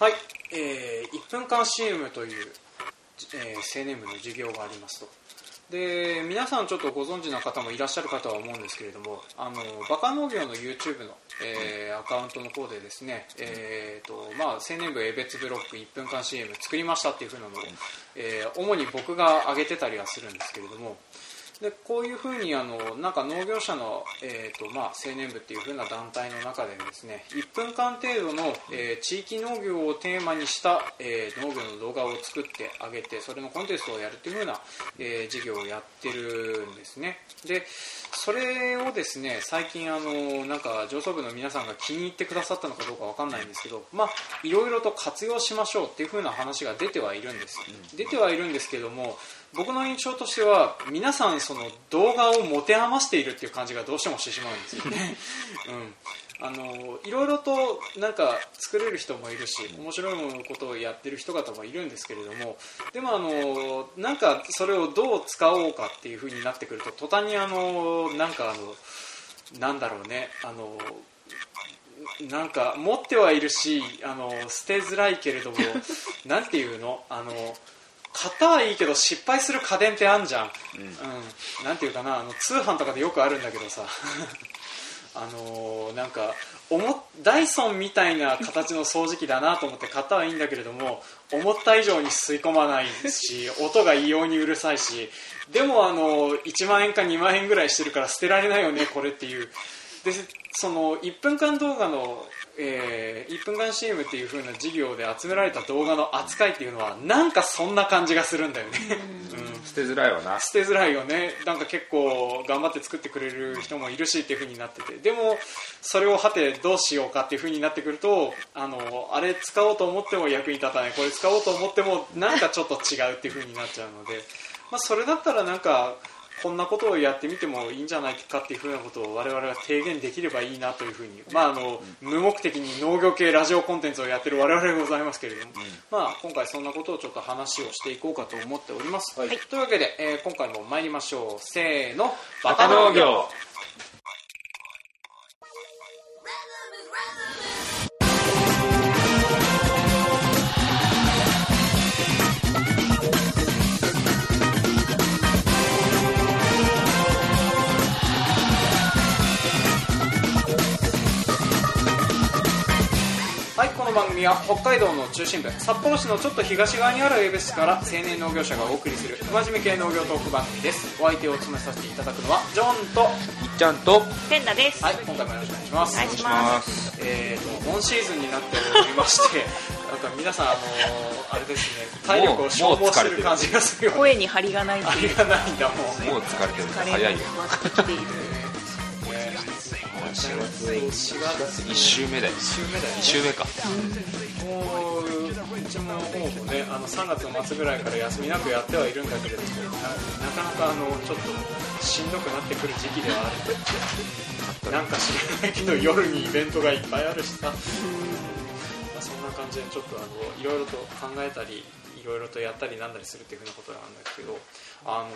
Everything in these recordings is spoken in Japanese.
はい、えー、1分間 CM という、えー、青年部の授業がありますと。で皆さんちょっとご存知の方もいらっしゃるかとは思うんですけれどもあのバカ農業の YouTube の、えー、アカウントの方でですね、えーとまあ、青年部 A 別ブロック1分間 CM 作りましたっていうふうなのを、えー、主に僕が上げてたりはするんですけれどもでこういうふうにあのなんか農業者の、えーとまあ、青年部っていうふうな団体の中でですね1分間程度の、えー、地域農業をテーマにした、えー、農業の動画を作ってあげてそれのコンテストをやるっていうふうな、えー、事業をやってるんですね。でそれをですね最近あのなんか上層部の皆さんが気に入ってくださったのかどうかわかんないんですけどまあいろいろと活用しましょうっていうふうな話が出てはいるんです。出てはいるんですけども僕の印象としては皆さんその動画を持て余しているっていう感じがどうしてもしてしまうんですよね、うん、あのいろいろとなんか作れる人もいるし面白いことをやってる人方もいるんですけれどもでもあのなんかそれをどう使おうかっていう風になってくると途端にあのなんかあのなんだろうねあのなんか持ってはいるしあの捨てづらいけれども なんていうの？あの買ったはいいけど失敗する家電ってあんじゃん、うん、うん、なんていうかなあの通販とかでよくあるんだけどさあのー、なんかダイソンみたいな形の掃除機だなと思って買ったはいいんだけれども思った以上に吸い込まないし 音が異様にうるさいしでもあの1万円か2万円ぐらいしてるから捨てられないよねこれっていうでその1分間動画のえー、1分間 CM っていう風な事業で集められた動画の扱いっていうのはなんかそんな感じがするんだよね、うん、捨てづらいわな。捨てづらいよね。なんか結構頑張って作ってくれる人もいるしっていう風になってて。でもそれをはてどうしようかっていう風になってくるとあのあれ使おうと思っても役に立たない。これ使おうと思ってもなんかちょっと違うっていう風になっちゃうので、まあ、それだったらなんかこんなことをやってみてもいいんじゃないかっていうふうなことを我々が提言できればいいなというふうに、まあ、あの無目的に農業系ラジオコンテンツをやってる我々でございますけれども、まあ、今回そんなことをちょっと話をしていこうかと思っております、はい、というわけで、えー、今回も参りましょう。せーの。バカ農業組は北海道の中心部札幌市のちょっと東側にある江別市から青年農業者がお送りする真面目系農業トーク番組です。お相手を務めさせていただくのはジョンといっちゃんとペンダです。はい今回もよろしくお願いします。お願いします。えーと本シーズンになっておりまして なんか皆さんあのー、あれですね体力を消耗してる感じがするよ、ね、声に張りがない張りがないんだもうもう疲れてる。早いよ 4月1週目だよ1週目だよ、2週目か、もううちもほぼねあの3月の末ぐらいから休みなくやってはいるんだけれどもなかなかあのちょっとしんどくなってくる時期ではある。なんか知らないけど夜にイベントがいっぱいあるしさ、まあ、そんな感じでちょっとあのいろいろと考えたりいろいろとやったりなんだりするっていうふうなことなんですけどあの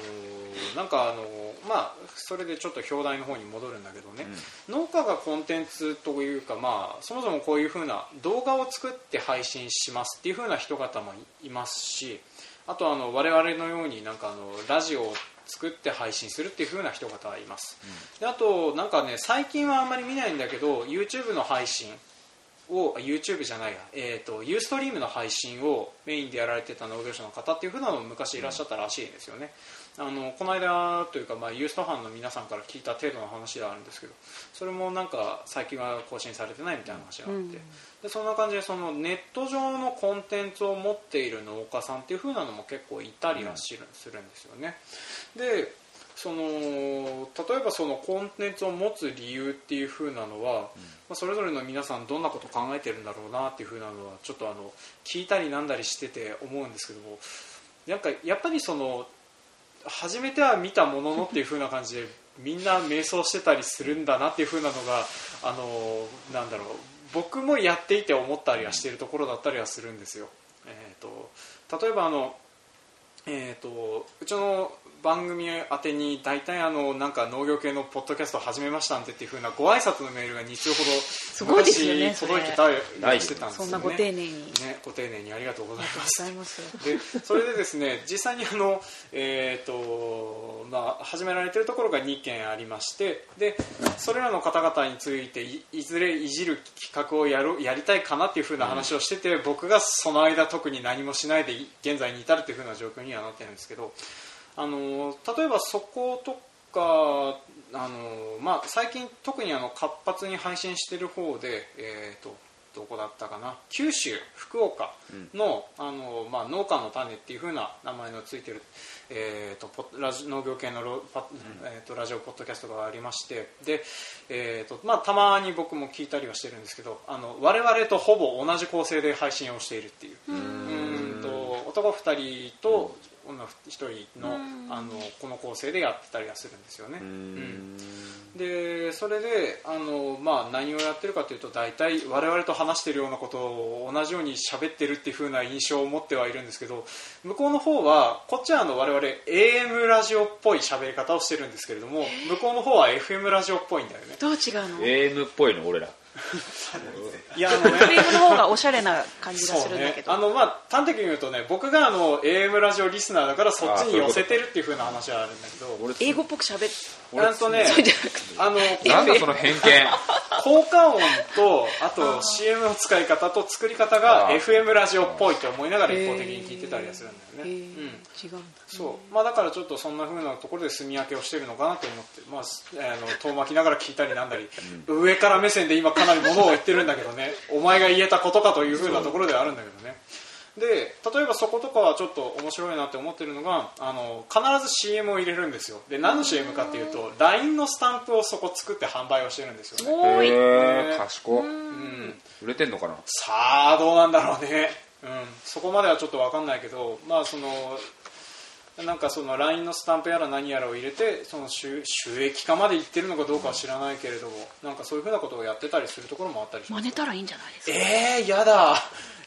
ー、なんかあのー、まあそれでちょっと表題の方に戻るんだけどね、うん、農家がコンテンツというかまあそもそもこういうふうな動画を作って配信しますっていうふうな人方もいますしあとあの我々のようになんかあのラジオを作って配信するっていう風な人方はいます、うん、であとなんかね最近はあんまり見ないんだけど YouTube の配信を YouTube じゃないや、えーと、ユーストリームの配信をメインでやられてた農業者の方っていうふうなのも昔いらっしゃったらしいんですよね、あのこの間というか、まあ、ユーストファンの皆さんから聞いた程度の話ではあるんですけどそれもなんか最近は更新されてないみたいな話があって、うん、でそんな感じでそのネット上のコンテンツを持っている農家さんっていうふうなのも結構いたりはするんですよね。でその例えばそのコンテンツを持つ理由っていう風なのは、うん、まあ、それぞれの皆さんどんなこと考えてるんだろうなっていう風なのはちょっとあの聞いたりなんだりしてて思うんですけどもなんかやっぱりその初めては見たもののっていう風な感じで みんな瞑想してたりするんだなっていう風なのがあのなんだろう僕もやっていて思ったりはしているところだったりはするんですよ。えーと、例えばあの、えーとうちの番組宛てに大体あのなんか農業系のポッドキャストを始めましたんでっていうふうなご挨拶のメールが2通ほど昔届いてたりしてたんです。よねそんなご丁寧に。ねご丁寧にありがとうございます。ございます。でそれでですね実際にあの、えーとまあ、始められてるところが2件ありましてでそれらの方々についていいずれいじる企画をやるやりたいかなっていうふうな話をしてて、僕がその間特に何もしないでい現在に至るっていうふうな状況にはなってるんですけどあの例えばそことかあの、まあ、最近特にあの活発に配信してる方で、えー、とどこだったかな？九州福岡の,、あのまあ、農家の種っていう風な名前のついてる、えー、とポラジ農業系のロパ、えー、とラジオポッドキャストがありましてで、えーとまあ、たまに僕も聞いたりはしてるんですけどあの我々とほぼ同じ構成で配信をしているっていう。うーん。と男2人と女1人のあのこの構成でやってたりはするんですよね。うん。でそれであの、まあ、何をやってるかというと大体我々と話しているようなことを同じように喋ってるっていう風な印象を持ってはいるんですけど向こうの方はこっちはあの我々 AM ラジオっぽい喋り方をしてるんですけれども向こうの方は FM ラジオっぽいんだよね。どう違うの？AM っぽいの俺ら いやあのね。FM の方がおしゃれな感じがするんだけど、ね。あのまあ端的に言うとね僕があの AM ラジオリスナーだからそっちに寄せてるっていう風な話はあるんだけど。俺英語っぽく喋ってちゃんとねあのなんだその偏見効果音とあと CM の使い方と作り方が FM ラジオっぽいと思いながら一方的に聞いてたりはするんだよね、うん、違うんだ。そう。まあだからちょっとそんな風なところで住み分けをしてるのかなと思ってまあすあの遠巻きながら聞いたりなんだり、上から目線で今かなりものを言ってるんだけどねお前が言えたことかという風なところではあるんだけどねで例えばそことかはちょっと面白いなって思ってるのがあの必ず CM を入れるんですよ。で何の CM かっていうと LINE のスタンプをそこ作って販売をしてるんですよね。へえ賢っ。うん。売れてんのかな？さあどうなんだろうね、うん、そこまではちょっと分かんないけどまあそのなんかその LINE のスタンプやら何やらを入れてその収収益化までいってるのかどうかは知らないけれどもなんかそういうふうなことをやってたりするところもあったりします真似たらいいんじゃないですか？えー、やだ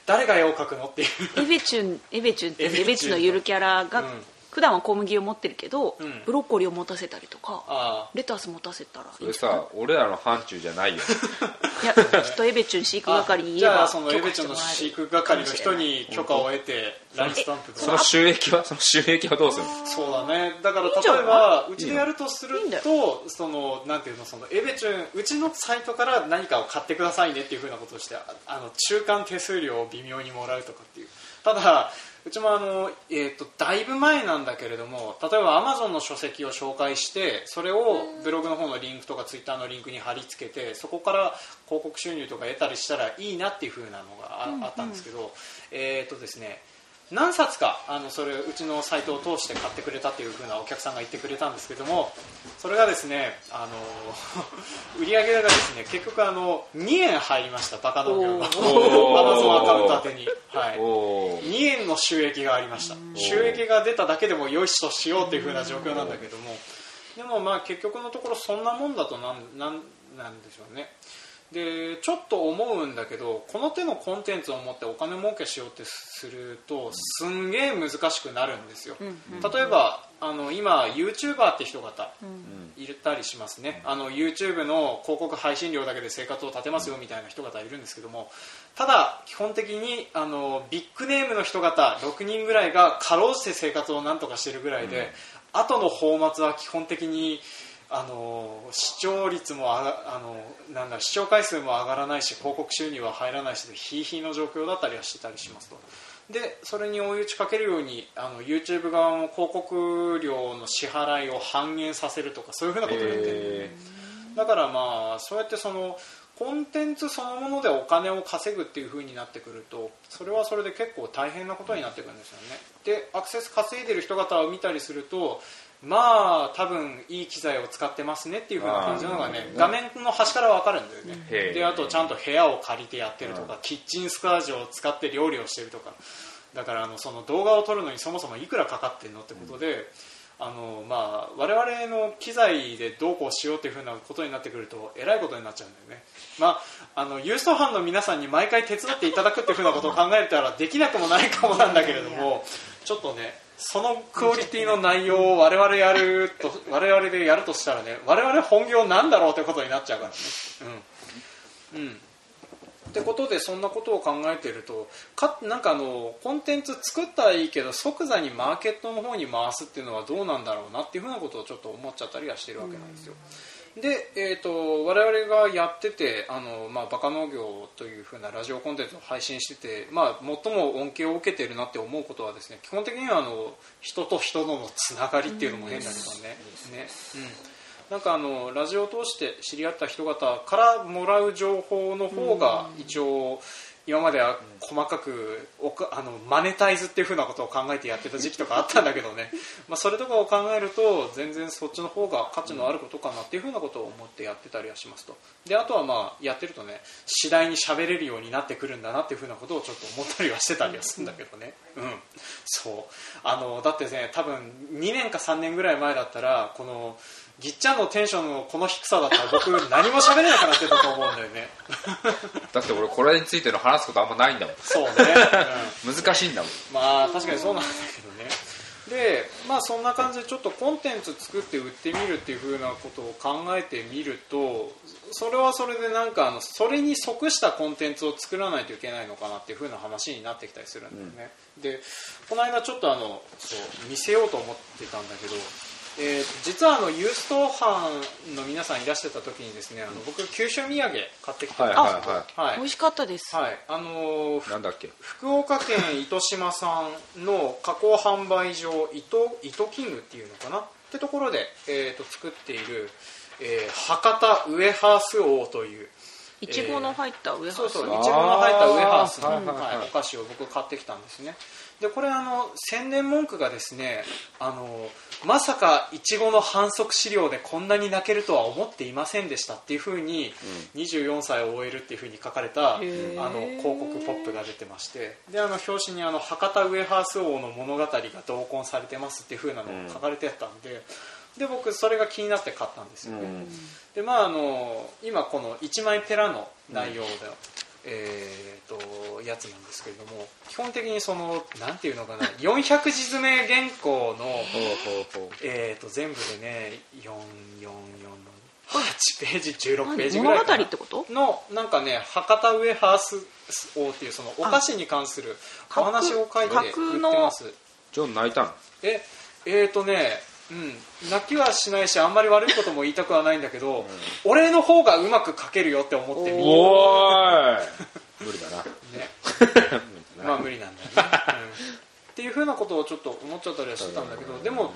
誰が絵を描くのっていう。エベチュンエベチュンってエベチュンのゆるキャラが、うん普段は小麦を持ってるけど、うん。ブロッコリーを持たせたりとかあレタス持たせたらいそれいんじゃない？さ俺らの範疇じゃないよ。いやきっとエベチュン飼育あ係に言えば じゃあそのエベチョンの飼育もらえる係の人に許可を得て LINE スタンプその収益はその収益はどうするの？そうだね。だからいいんじゃない例えばうちでやるとするいいんだとそのなんていうの？そのエベチュンうちのサイトから何かを買ってくださいねっていうふうなことをしてああの中間手数料を微妙にもらうとかっていう。ただうちもあの、えー、とだいぶ前なんだけれども例えば Amazon の書籍を紹介してそれをブログの方のリンクとか Twitter のリンクに貼り付けてそこから広告収入とか得たりしたらいいなっていうふうなのがあ,、あったんですけどえっ、とですね何冊かあのそれうちのサイトを通して買ってくれたというふうなお客さんが言ってくれたんですけどもそれがですねあの 売り上げがですね結局あの2円入りましたバカ農業が。おー。Amazon アカウント宛てに、はい、おー。2円の収益がありました。収益が出ただけでもよしとしようというふうな状況なんだけどもでもまあ結局のところそんなもんだとなんなんなんでしょうねでちょっと思うんだけどこの手のコンテンツを持ってお金儲けしようってするとすんげえ難しくなるんですよ、例えばあの今 YouTuber って人方いたりしますね、あの YouTube の広告配信料だけで生活を立てますよみたいな人方いるんですけどもただ基本的にあのビッグネームの人方6人ぐらいがかろうじて生活をなんとかしてるぐらいで、後の放末は基本的にあの視聴率も上があのなんだ視聴回数も上がらないし広告収入は入らないしでヒーヒーの状況だったりはしてたりしますと。でそれに追い打ちかけるようにあの YouTube 側も広告料の支払いを半減させるとかそういうふうなことをやってるんだよねへだからまあそうやってそのコンテンツそのものでお金を稼ぐっていう風になってくるとそれはそれで結構大変なことになってくるんですよね。でアクセス稼いでる人方を見たりするとまあ多分いい機材を使ってますねっていう風な感じなのがね画面の端から分かるんだよね。であとちゃんと部屋を借りてやってるとかキッチンスタジオを使って料理をしてるとか。だからあのその動画を撮るのにそもそもいくらかかってんのってことで、あのまあ、我々の機材でどうこうしようっていうふうなことになってくるとえらいことになっちゃうんだよね、まあ、あのユーストファンの皆さんに毎回手伝っていただくっていうふうなことを考えたらできなくもないかもなんだけれどもちょっとねそのクオリティの内容を我々やると 我々でやるとしたらね我々本業なんだろうってことになっちゃうからね。うん。うん。ってことでそんなことを考えているとかなんかあのコンテンツ作ったらいいけど即座にマーケットの方に回すっていうのはどうなんだろうなっていうふうなことをちょっと思っちゃったりはしてるわけなんですよ。で、えー、と我々がやっててあの、まあ、バカ農業というふうなラジオコンテンツを配信してて、まあ、最も恩恵を受けているなって思うことはですね基本的にはあの人と人とのつながりっていうのも変だけどね。ね。うん。なんかあのラジオを通して知り合った人方からもらう情報の方が一応今までは細かくおかあのマネタイズっていうふうなことを考えてやってた時期とかあったんだけどね。まあそれとかを考えると全然そっちの方が価値のあることかなっていうふうなことを思ってやってたりはしますと。であとはまあやってるとね次第に喋れるようになってくるんだなっていうふうなことをちょっと思ったりはしてたりはするんだけどね。うん。そう。あのだってね多分2年か3年ぐらい前だったらこのぎっちゃんのテンションのこの低さだったら僕何も喋れなくなってたと思うんだよね。だって俺これについての話すことあんまないんだもんそうね、難しいんだもん。まあ確かにそうなんだけどね。でまあそんな感じでちょっとコンテンツ作って売ってみるっていう風なことを考えてみるとそれはそれでなんかあのそれに即したコンテンツを作らないといけないのかなっていう風な話になってきたりするんだよね、でこの間ちょっとあのそう見せようと思ってたんだけどえー、実はあのユースト班の皆さんいらしてた時にですねあの僕九州土産買ってきたんですけど、はいはいはい。美味しかったです、はい。あのーなんだっけ？福岡県糸島さんの加工販売所糸糸キングっていうのかな？ってところで、えー、と作っている、えー博多ウエハース王といういちごの入ったウエハース？そうそういちごの入ったウエハースの、あー。はいはいはい。はいお菓子を僕買ってきたんですねでこれあの宣伝文句がですねあのまさかいちごの反則資料でこんなに泣けるとは思っていませんでしたっていうふうに、24歳を終えるっていうふうに書かれたあの広告ポップが出てましてであの表紙にあの博多ウエハース王の物語が同梱されてますっていうふうなのが書かれてたんで、で僕それが気になって買ったんですよね、うん。でまああの今この1枚ペラの内容で、えー、とやつなんですけれども基本的にそのなんていうのかな400字詰め原稿の、えー、と全部でね444の8ページ16ページぐらいかな。ってこと？のなんかね博多ウエハース王っていうそのお菓子に関するお話を書いて売ってます。ジョン泣いたの？ええーとねうん。泣きはしないしあんまり悪いことも言いたくはないんだけど、俺の方がうまく書けるよって思ってみおーい。無理だな。ね。無理だなまあ無理なんだよね、うん。っていうふうなことをちょっと思っちゃったりはしてたんだけどでも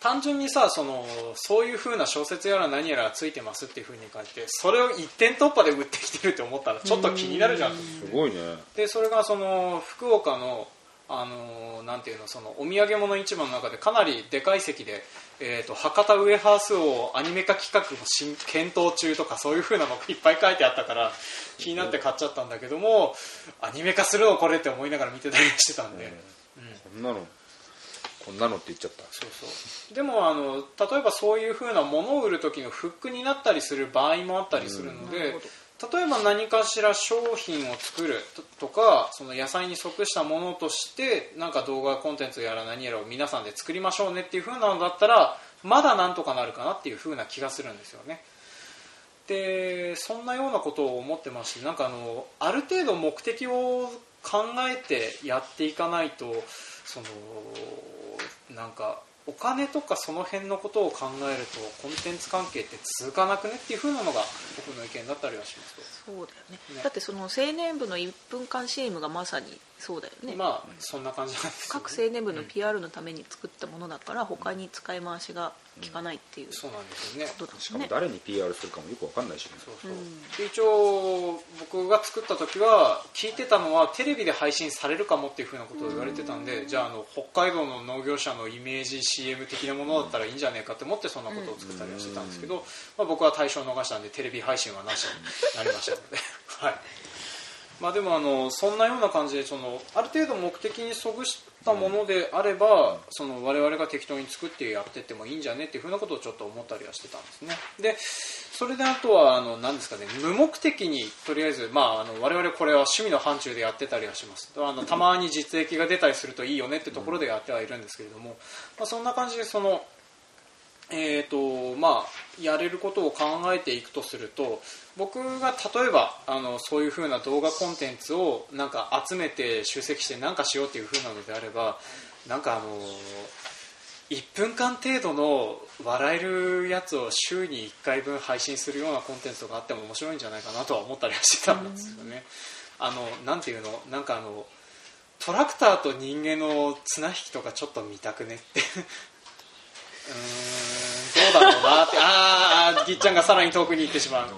単純にさそのそういうふうな小説やら何やらがついてますっていうふうに書いてそれを一点突破で売ってきてるって思ったらちょっと気になるじゃん。すごいね。でそれがその福岡のあのなんていうのそのお土産物市場の中でかなりでかい席で、えー、と博多ウエハースをアニメ化企画も新検討中とかそういう風なのがいっぱい書いてあったから気になって買っちゃったんだけどもアニメ化するのこれって思いながら見てたりしてたんで、こんなのこんなのって言っちゃった。そうそう。でもあの例えばそういう風なものを売る時のフックになったりする場合もあったりするので、例えば何かしら商品を作るとかその野菜に即したものとしてなんか動画コンテンツやら何やらを皆さんで作りましょうねっていう風なのだったらまだなんとかなるかなっていう風な気がするんですよね。でそんなようなことを思ってましてなんかあのある程度目的を考えてやっていかないとそのなんかお金とかその辺のことを考えるとコンテンツ関係って続かなくねっていう風なのが僕の意見だったりはしますと。そうだよね。ね。だってその青年部の1分間 CM がまさにそうだよね、まあそんな感じなんですよね。各青年部の PR のために作ったものだから他に使い回しが効かないっていうそうなんですよね。ことだしかも誰に PR するかもよくわかんないしね。そうそう。うん。で一応僕が作った時は聞いてたのはテレビで配信されるかもっていうふうなことを言われてたんでじゃああの北海道の農業者のイメージ CM 的なものだったらいいんじゃねえかって思ってそんなことを作ったりはしてたんですけど、まあ、僕は対象を逃したんでテレビ配信はなしになりましたので、はい、まあでもあのそんなような感じでそのある程度目的にそぐしたものであれば、その我々が適当に作ってやってってもいいんじゃねっていうふうなことをちょっと思ったりはしてたんですね。でそれであとはあの何ですかね無目的にとりあえず、まあ、あの我々これは趣味の範疇でやってたりはします。あのたまに実益が出たりするといいよねってところでやってはいるんですけれども、まあ、そんな感じでそのえーとまあ、やれることを考えていくとすると僕が例えばあのそういう風な動画コンテンツをなんか集めて集積して何かしようっていう風なのであればなんかあの1分間程度の笑えるやつを週に1回分配信するようなコンテンツがあっても面白いんじゃないかなとは思ったりはしてたんですよね。あのなんていうの？なんかあのトラクターと人間の綱引きとかちょっと見たくねって。うーんどうだろうなって。ああぎっちゃんがさらに遠くに行ってしまう。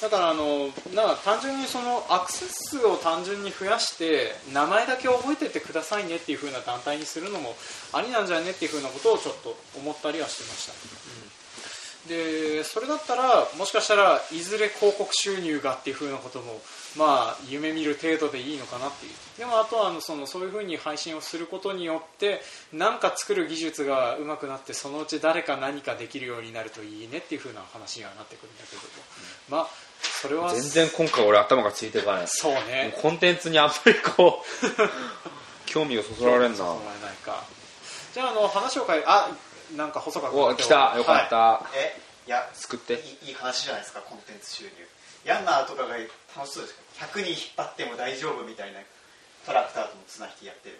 だ、からあのなんか単純にそのアクセス数を単純に増やして名前だけ覚えててくださいねっていう風な団体にするのもありなんじゃねっていう風なことをちょっと思ったりはしてました、うん。でそれだったらもしかしたらいずれ広告収入がっていう風なこともまあ夢見る程度でいいのかなっていう。でもあとはあのそのそういう風に配信をすることによって何か作る技術が上手くなってそのうち誰か何かできるようになるといいねっていう風な話にはなってくるんだけど。も、まあそれは全然今回俺頭がついていかない。そうね。コンテンツにあんまりこう 興味をそそられんな。そうそられないか。じゃああの話を変えあなんか細川君。お来た。よかった、はえいや作って。いいいい話じゃないですかコンテンツ収入ヤンナーとかが楽しそうですけど100人引っ張っても大丈夫みたいなトラクターとの綱引きやってる。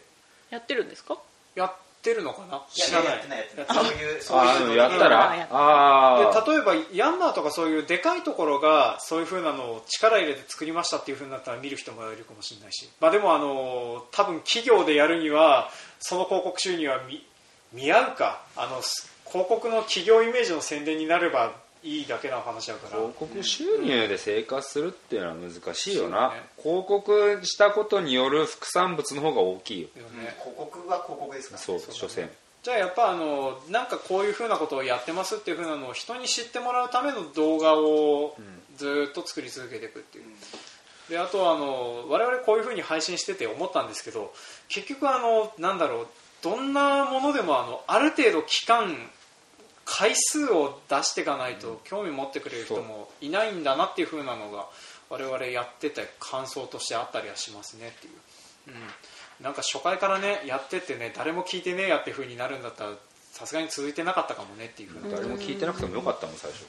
やってるんですか？いやってるのかな？や知らないやってない。やってない。そういうそうああでもやったあらああで例えばヤンマーとかそういうでかいところがそういう風なのを力入れて作りましたっていう風になったら見る人もいるかもしれないし、まあ、でもあの多分企業でやるにはその広告収入は見見合うかあの広告の企業イメージの宣伝になればいいだけの話だから。広告収入で生活するっていうのは難しいよな、ね。広告したことによる副産物の方が大きいよ。ようん。ね広告は広告ですからそうそうだね。所詮。じゃあやっぱあのなんかこういうふうなことをやってますっていうふうなのを人に知ってもらうための動画をずっと作り続けていくっていう、であとはあの我々こういうふうに配信してて思ったんですけど結局あのなんだろうどんなものでもあのある程度期間回数を出していかないと興味持ってくれる人もいないんだなっていうふうなのが我々やってて感想としてあったりはしますねっていう、うん、なんか初回からねやってってね誰も聞いてねえやっていうふうになるんだったらさすがに続いてなかったかもねっていうふうな誰も聞いてなくてもよかったもん最初。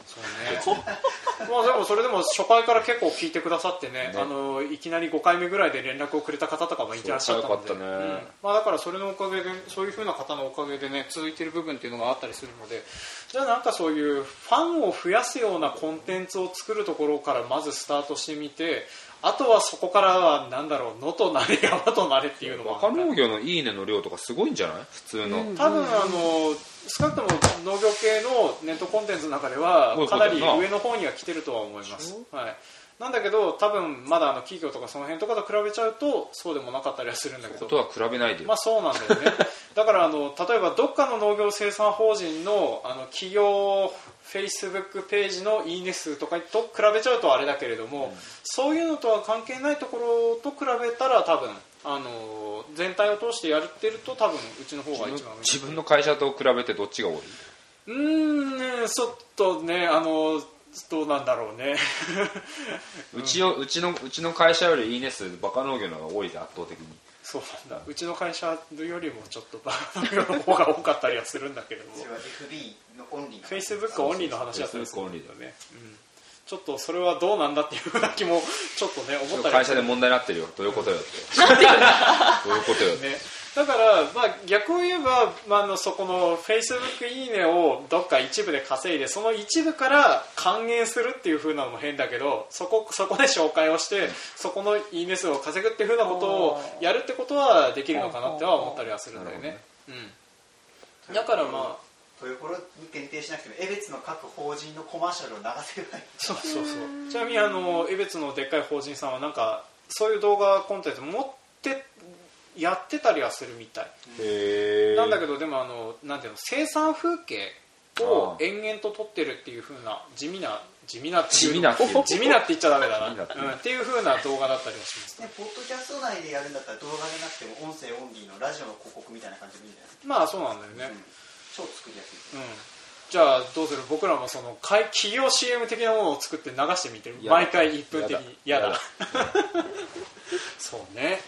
そうね。まあでもそれでも初回から結構聞いてくださってね。ね。あのいきなり5回目ぐらいで連絡をくれた方とかもいてらっしゃったので。ね。うん。まあ、だからそれのおかげでそういうふうな方のおかげでね続いている部分っていうのがあったりするので。じゃあなんかそういうファンを増やすようなコンテンツを作るところからまずスタートしてみてあとはそこからはなんだろう野となれ山となれっていうのも若農業のいいねの量とかすごいんじゃない？普通の、うん。多分あの少なくとも農業系のネットコンテンツの中ではかなり上の方には来てるとは思います、はい、なんだけど多分まだあの企業とかその辺とかと比べちゃうとそうでもなかったりはするんだけど。ことは比べないでよ、まあそうなんだよねだからあの例えばどっかの農業生産法人のあの企業フェイスブックページのいいね数とかと比べちゃうとあれだけれども、そういうのとは関係ないところと比べたら多分あの全体を通してやってると多分うちの方が一番上自分の会社と比べてどっちが多い？うーんねちょっとねあのどうなんだろうね。うちをうちのうちの会社よりいいね数バカ農業の方が多いで圧倒的にそうなんだ。うちの会社よりもちょっとバカ農業の方が多かったりはするんだけれども。それは FB のオンリーフェイスブックオンリーの話だったりするん Facebook オンリーだよね、うん、ちょっとそれはどうなんだっていうふうな気もちょっとね思ったり会社で問題になってるよ。どういうことよって。どういうことよって。ねだから、まあ、逆を言えば、まあ、あのそこのフェイスブックいいねをどっか一部で稼いでその一部から還元するっていう風なのも変だけどそこそこで紹介をしてそこのいいね数を稼ぐっていう風なことをやるってことはできるのかなっては思ったりはするんだよね、うん、だからまあ豊頃に限定しなくても江別の各法人のコマーシャルを流せればい。いそうそうそう。ちなみにあの江別のでっかい法人さんはなんかそういう動画コンテンツ持ってやってたりはするみたい。なんだけどでもあのなんていうの生産風景を延々と撮ってるっていう風な地味な地味なっていう地味なっていう。地味なって言っちゃダメだな。う。んっていう風な動画だったりはします。ねポッドキャスト内でやるんだったら動画でなくても音声オンリーのラジオの広告みたいな感じでいいんじゃないですか、まあそうなんだよね、うん。超作りやすいうん。じゃあどうする？僕らもそのかい企業 CM 的なものを作って流してみて。る毎回1分的に。嫌だ。やだ。そうね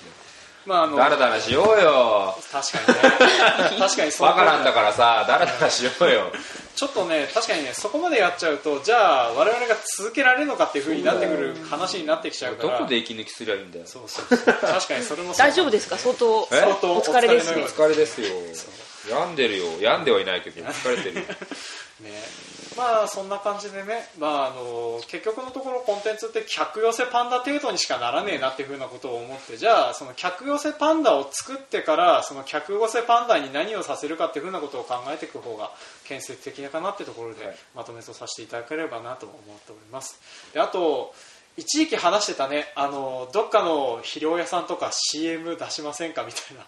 まああのだらだらしようよ。確かにね。確かにそのバカなんだからさだらだらしようよ。ちょっとね確かにねそこまでやっちゃうとじゃあ我々が続けられるのかっていうふうになってくる話になってきちゃうから。どこで息抜きすりゃいいんだよ。そうそうそう。確かにそれも大丈夫ですか？相当え？相当お疲れですねお疲れですよ。病んでるよ。病んではいないけど疲れてるよ ね。まあそんな感じでね、まあ、あの結局のところコンテンツって客寄せパンダ程度にしかならねえなっていうふうなことを思ってじゃあその客寄せパンダを作ってからその客寄せパンダに何をさせるかっていうふうなことを考えていく方が建設的かなってところではい。まとめとさせていただければなと思っております。であと一時期話してたねあのどっかの肥料屋さんとか CM 出しませんかみたいな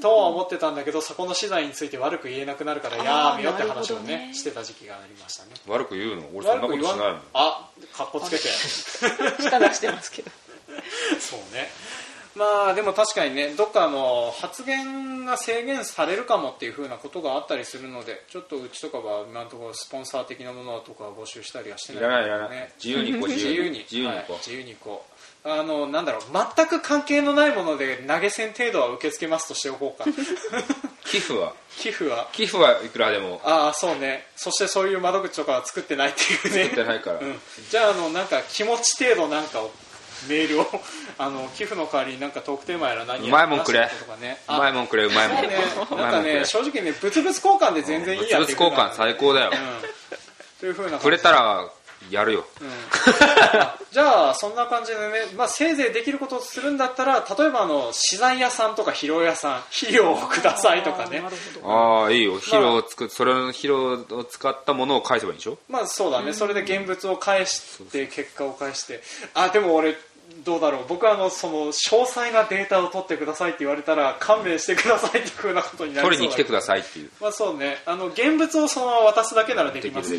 とは思ってたんだけどそこの資材について悪く言えなくなるからやめよって話をねしてた時期がありましたね。悪く言うの俺そんなことしないもん。あかっこつけて。舌出してますけど。そうね。まあでも確かにねどっかの発言が制限されるかもっていうふうなことがあったりするのでちょっとうちとかは今のところスポンサー的なものとかは募集したりはしてないいらないいらない。ね自由に行こう自由に。自由に行こう。はい自由に行こうあのなんだろう全く関係のないもので投げ銭程度は受け付けますとしておこうか。寄付は？寄付は。寄付はいくらでも。ああそうね。そしてそういう窓口とかは作ってないっていうね。作ってないから。うん、じゃああのなんか気持ち程度なんかをメールを あの寄付の代わりになんかトークテーマやら何やうまいもんくれ。うまいもんくれうまいもんあね。うなんかね正直ね物々交換で全然いいや物っていう々交換最高だよ。うん。というふうなくれたらやるよ。うん。じゃあそんな感じでね、まあ、せいぜいできることをするんだったら例えばあの資材屋さんとか肥料屋さん肥料をくださいとかね。あああいいよ。肥料を作っそれの肥料を使ったものを返せばいいんでしょ？まあそうだね、それで現物を返して結果を返して。あでも俺どうだろう。僕はあのその詳細なデータを取ってくださいって言われたら勘弁してくださいっていうふうなことになりそうだ取りに来てくださいっていう。まあそうね。あの現物をそのまま渡すだけならできます。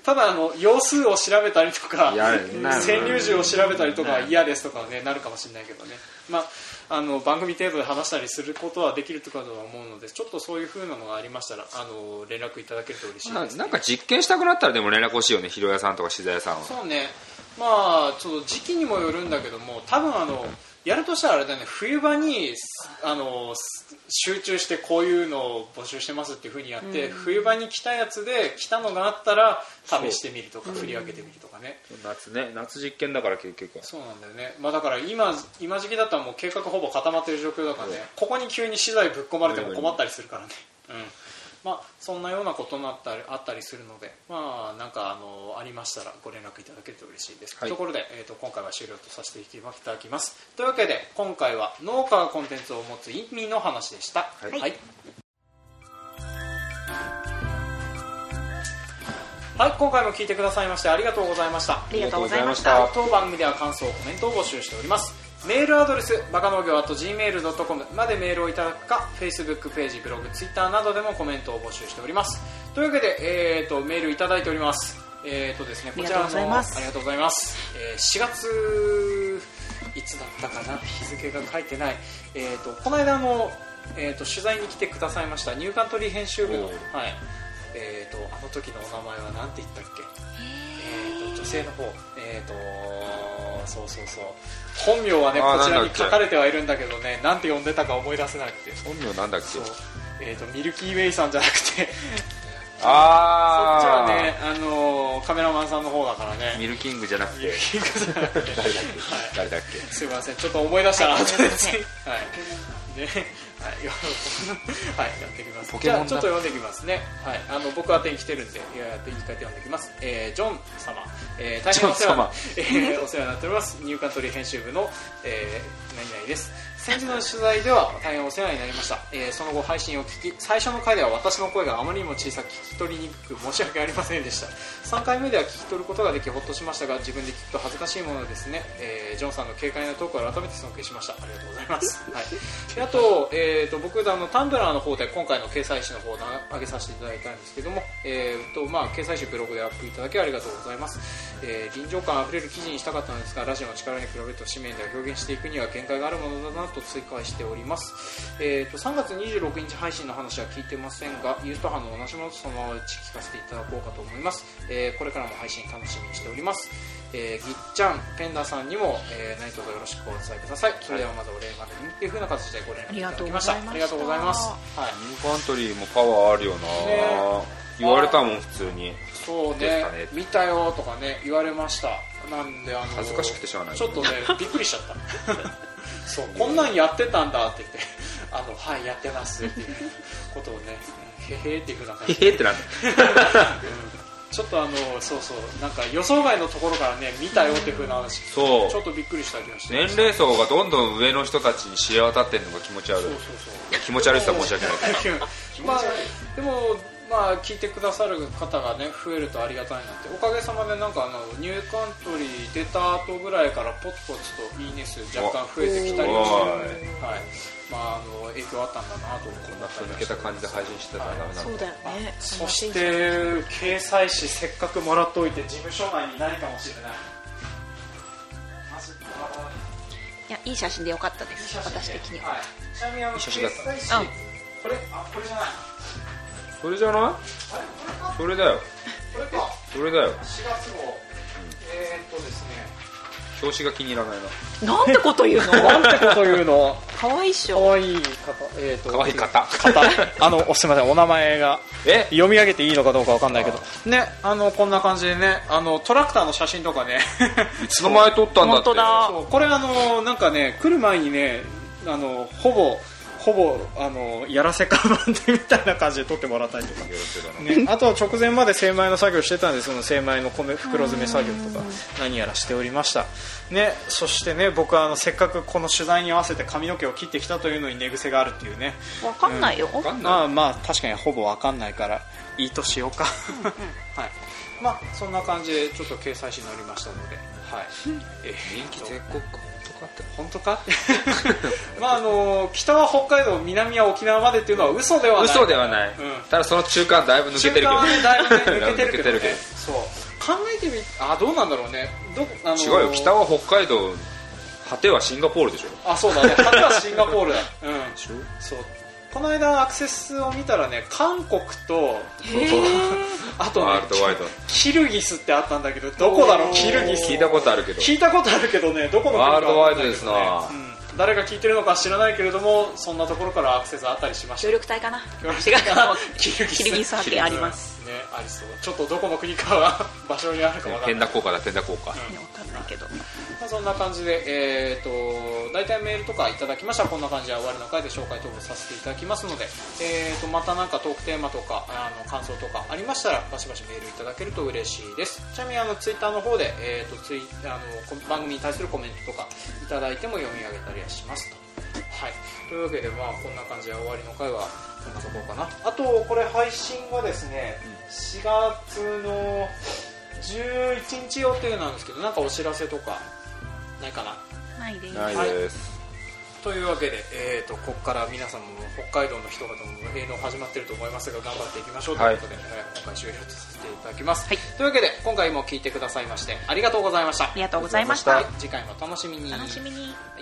ただあの用数を調べたりとかやるなる占有時を調べたりとかは嫌ですとかねなるかもしれないけどね。まああの番組程度で話したりすることはできるとかとは思うのでちょっとそういうふうなのがありましたらあの連絡いただけると嬉しいですななんか実験したくなったらでも連絡欲しいよね。肥料屋さんとか資材屋さんは。そうねまあちょっと時期にもよるんだけども多分あのやるとしたらあれだね冬場にあの集中してこういうのを募集してますっていうふうにやって、冬場に来たやつで来たのがあったら試してみるとか振り分けてみるとかね。夏ね夏実験だから結局は。そうなんだよね、まあ、だから今今時期だったらもう計画ほぼ固まってる状況だからね。ここに急に資材ぶっ込まれても困ったりするからね、うんまあ、そんなようなことになったりあったりするので、まあ、なんかあのありましたらご連絡いただけると嬉しいです、はい。ところで、えー、と今回は終了とさせていただきます。というわけで今回は農家がコンテンツを持つ意味の話でした、はい。はい。はい今回も聞いてくださいましてありがとうございました。ありがとうございました。当番組では感想コメントを募集しておりますメールアドレスバカ農業 .gmail.com までメールをいただくか Facebook ページブログ Twitter などでもコメントを募集しております。というわけで、えー、とメールいただいております。えーとですね、こちらのありがとうございます。えー4月いつだったかな？日付が書いてない、えー、とこの間あの、えー、と取材に来てくださいましたニューカントリー編集部の、はい。えー、とあの時のお名前は何て言ったっけ？えー、と女性の方。えー、とそうそうそう。本名はねこちらに書かれてはいるんだけどねなんて呼んでたか思い出せなくて本名なんだっけ？そう、えー、とミルキーウェイさんじゃなくて。そっちああはね、あのーカメラマンさんの方だからね。ミルキングじゃなくて。キングじゃなくて。誰だっけ？誰だっけ？すいません。ちょっと思い出したらはい後で。はい。ではい、よ はい、やっていきます。ポケモンだ。じゃあちょっと読んでいきますね、はい、あの僕は手に来てるんでいややっていいかって読んでいきます、えージョン様、えー大変お世話 えーお世話になっております。ニューカントリー編集部の、えー何々です先日の取材では大変お世話になりました、えーその後配信を聞き最初の回では私の声があまりにも小さく聞き取りにくく申し訳ありませんでした。3回目では聞き取ることができほっとしましたが自分で聞くと恥ずかしいものですね、えージョンさんの軽快なトークを改めて尊敬しました。ありがとうございます、はい、であと,、えー、と僕あのタンブラーの方で今回の掲載誌の方を上げさせていただいたんですけども、えーとまあ、掲載誌ブログでアップいただきありがとうございます、えー臨場感あふれる記事にしたかったのですがラジオの力に比べると紙面では表現していくには限界があるものだなと追加しております、えー、と3月26日配信の話は聞いてませんがユースト班の同じものとそのままうち聞かせていただこうかと思います、えーこれからも配信楽しみにしております、えーぎっちゃんペンダさんにも、えー何卒よろしくお伝えください。それではまずお礼までにっていう風な形でご連絡いただきました。ありがとうございます、はい。ニューカントリーもパワーあるよな、ね。言われたもん普通に。そうね。ですかね。見たよとかね言われました。なんであの恥ずかしくてしゃあない。ちょっとねびっくりしちゃったそう。こんなんやってたんだって言って あのはいやってますっていうことをねへへっていうふうな感へじで。へってなん。だちょっとあのそうそうなんか予想外のところからね見たよっていうふうな話そう。ちょっとびっくりした気がして。年齢層がどんどん上の人たちに知れ渡ってるのが気持ち悪い。そうそうそう。気持ち悪いって言ったら申し訳ない。けどまあ、でも、まあ、聞いてくださる方がね増えるとありがたいなっておかげさまでなんかあのニューカントリー出た後ぐらいからポツポツといいね数若干増えてきたりもしておはい。まあ、あの影響あったんだなと思こんなふ抜けた感じで配信してたらダメなんだそうだよね。そして掲載誌せっかくもらっておいて事務所内にないかもしれないマジかいやいい写真でよかったですいい私的には、はい、ちなみにあの掲載誌うんこれあこれじゃないそれじゃない？あれこれかそれだよ。これかそれだよ。4月号、えー、っとですね。表紙が気に入らないな。なんてこと言うの？なんてこと言うの？可愛いっし可ょ愛い方。えー、っと可愛い方。方。あのおすみません。お名前がえ？読み上げていいのかどうかわかんないけど。ねあのこんな感じでねあのトラクターの写真とかね。いつの前撮ったんだって。本当だ。これあのなんかね来る前にねあのほぼほぼあのやらせ看板でみたいな感じで撮ってもらったりとか。ね、あとは直前まで精米の作業してたんでその精米の米袋詰め作業とか何やらしておりました、ね、そしてね僕はあのせっかくこの取材に合わせて髪の毛を切ってきたというのに寝癖があるっていうね。わかんないよ、わかんない。まあまあ確かにほぼわかんないからいいとしようか。はい。まあそんな感じでちょっと掲載誌になりましたので。はい。えー人気絶好か。本当かって。まああの北は北海道南は沖縄までっていうのは嘘ではない。嘘ではない、うん。ただその中間だいぶ抜けてるけど。中間はねだいぶね抜けてるけど, ねそう。考えてみあどうなんだろうね。どあの違うよ。北は北海道果てはシンガポールでしょ。あそうだね。果てはシンガポールだ。うん。そうこの間アクセスを見たらね韓国とあとねキルギスってあったんだけどどこだろうキルギス。聞いたことあるけど。聞いたことあるけどねどこの国かワールドワイドですなうん。誰が聞いてるのか知らないけれどもそんなところからアクセスあったりしました。協力隊かな。違う。キルギス。あります、ねありそう。ちょっとどこの国かは 場所にあるかわかんない。天打効果だ天打効果、ねわかんないけどまあ、そんな感じで、えー、と大体メールとかいただきました。らこんな感じで終わりの回で紹介投稿させていただきますので、えー、とまたなんかトークテーマとかあの感想とかありましたらバシバシメールいただけると嬉しいです。ちなみにあのツイッターの方で、えー、とツイあのこ番組に対するコメントとかいただいても読み上げたりはしますと。はい、というわけで、まあ、こんな感じで終わりの回はこんなところかな。あとこれ配信がですね4月の11日予定なんですけどなんかお知らせとかないかな。ないです。ないです、というわけで、えー、とここから皆さんも北海道の人々も営農始まってると思いますが頑張っていきましょうということで、えー今回終了とさせていただきます、はい。というわけで今回も聞いてくださいましてありがとうございました。ありがとうございました。はい次回も楽しみに。楽しみに。はい